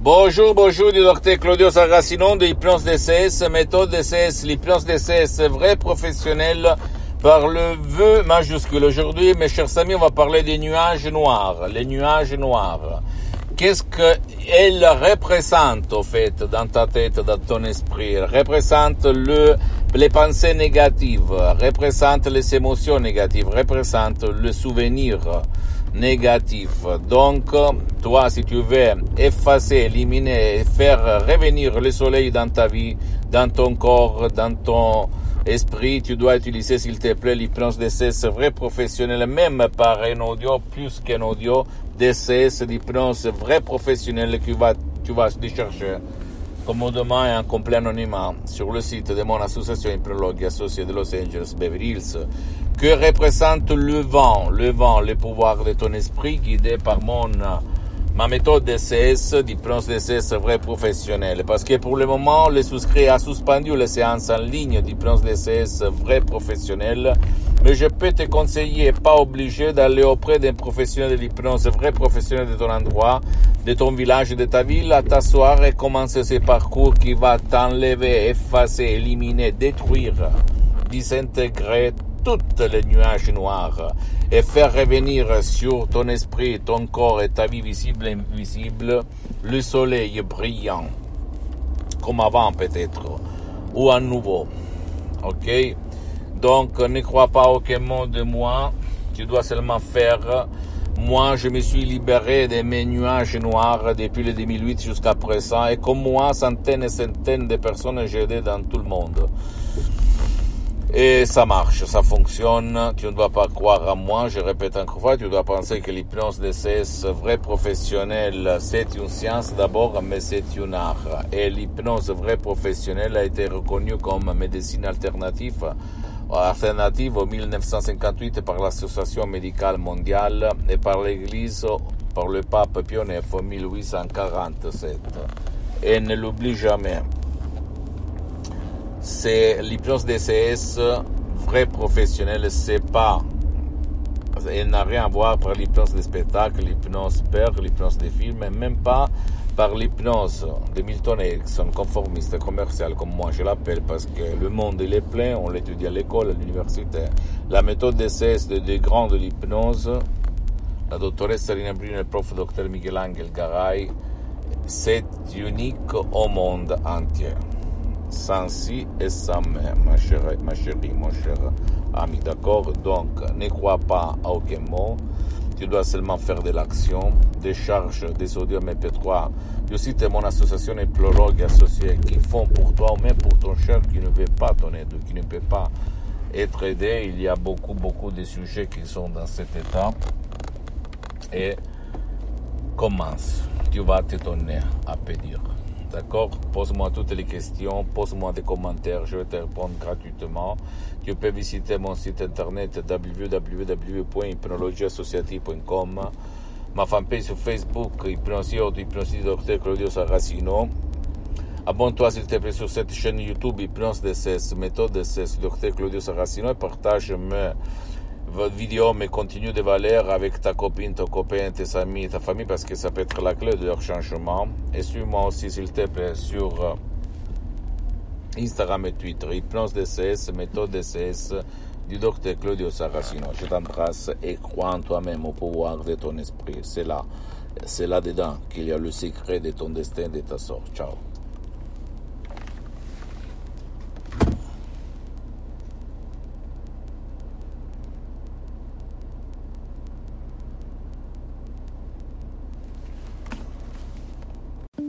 Bonjour, bonjour du docteur Claudio Saracino de l'hypnose DCS, méthode DCS, l'hypnose DCS vrai professionnel par le vœu majuscule. Aujourd'hui, mes chers amis, on va parler des nuages noirs, les nuages noirs. Qu'est-ce qu'elles représentent, au fait, dans ta tête, dans ton esprit? Elles représentent le, les pensées négatives, représentent les émotions négatives, représentent le souvenir négatif. Donc, toi, si tu veux effacer, éliminer, faire revenir le soleil dans ta vie, dans ton corps, dans ton esprit, tu dois utiliser, s'il te plaît, l'hypnose DCS vrai professionnel, même par un audio, plus qu'un audio, DCS d'hypnose vrai professionnel que tu vas chercher commodément et en complet anonymat sur le site de mon association hypnologue associée de Los Angeles, Beverly Hills, que représente le vent, le vent, le pouvoir de ton esprit guidé par mon ma méthode DCS, d'hypnose DCS vrai professionnel. Parce que pour le moment, le souscrit a suspendu les séances en ligne d'hypnose DCS vrai professionnel. Mais je peux te conseiller, pas obligé d'aller auprès d'un professionnel de l'hypnose vrai professionnel de ton endroit, de ton village, de ta ville, à t'asseoir et commencer ce parcours qui va t'enlever, effacer, éliminer, détruire, désintégrer les nuages noirs et faire revenir sur ton esprit, ton corps et ta vie visible et invisible le soleil brillant, comme avant peut-être, ou à nouveau. Ok? Donc ne crois pas aucun mot de moi, tu dois seulement faire. Moi, je me suis libéré de mes nuages noirs depuis le 2008 jusqu'à présent, et comme moi, centaines et centaines de personnes j'ai aidé dans tout le monde. Et ça marche, ça fonctionne. Tu ne dois pas croire à moi. Je répète encore une fois, tu dois penser que l'hypnose DCS vrai professionnel, c'est une science d'abord, mais c'est une art. Et l'hypnose vrai professionnel a été reconnue comme médecine alternative, alternative en 1958 par l'Association médicale mondiale et par l'Église, par le pape IX en 1847. Et ne l'oublie jamais c'est l'hypnose DCS vrai professionnel, c'est pas, elle n'a rien à voir par l'hypnose des spectacles, l'hypnose père, l'hypnose des films, même pas par l'hypnose de Milton Erickson, conformiste commercial, comme moi je l'appelle, parce que le monde est plein, on l'étudie à l'école, à l'université. La méthode DCS de deux grands de l'hypnose, la doctoresse Rina Bruno et le prof docteur Miguel Angel Garay, c'est unique au monde entier sans si et sans mais, ma chérie, ma chérie, mon cher ami, d'accord? Donc, ne crois pas à aucun mot. Tu dois seulement faire de l'action, des charges, des audios MP3. Je cite mon association et associés qui font pour toi ou même pour ton cher qui ne veut pas ton aide, qui ne peut pas être aidé. Il y a beaucoup, beaucoup de sujets qui sont dans cet état. Et commence. Tu vas te donner à pédir. D'accord Pose-moi toutes les questions, pose-moi des commentaires, je vais te répondre gratuitement. Tu peux visiter mon site internet www.hypnologieassociative.com, ma fanpage sur Facebook, ou Hypnosie Dr Claudio Saracino. Abonne-toi s'il te plaît sur cette chaîne YouTube Hypnose DCS, méthode Dr Claudio Saracino et partage mes votre vidéo me continue de valeur avec ta copine, ton copain, tes amis, ta famille, parce que ça peut être la clé de leur changement. Et suis-moi aussi, s'il te plaît, sur euh, Instagram et Twitter, Hypnose DCS, méthode DCS du docteur Claudio Saracino. Je t'embrasse et crois en toi-même au pouvoir de ton esprit. C'est là, c'est là-dedans qu'il y a le secret de ton destin, de ta sorte. Ciao.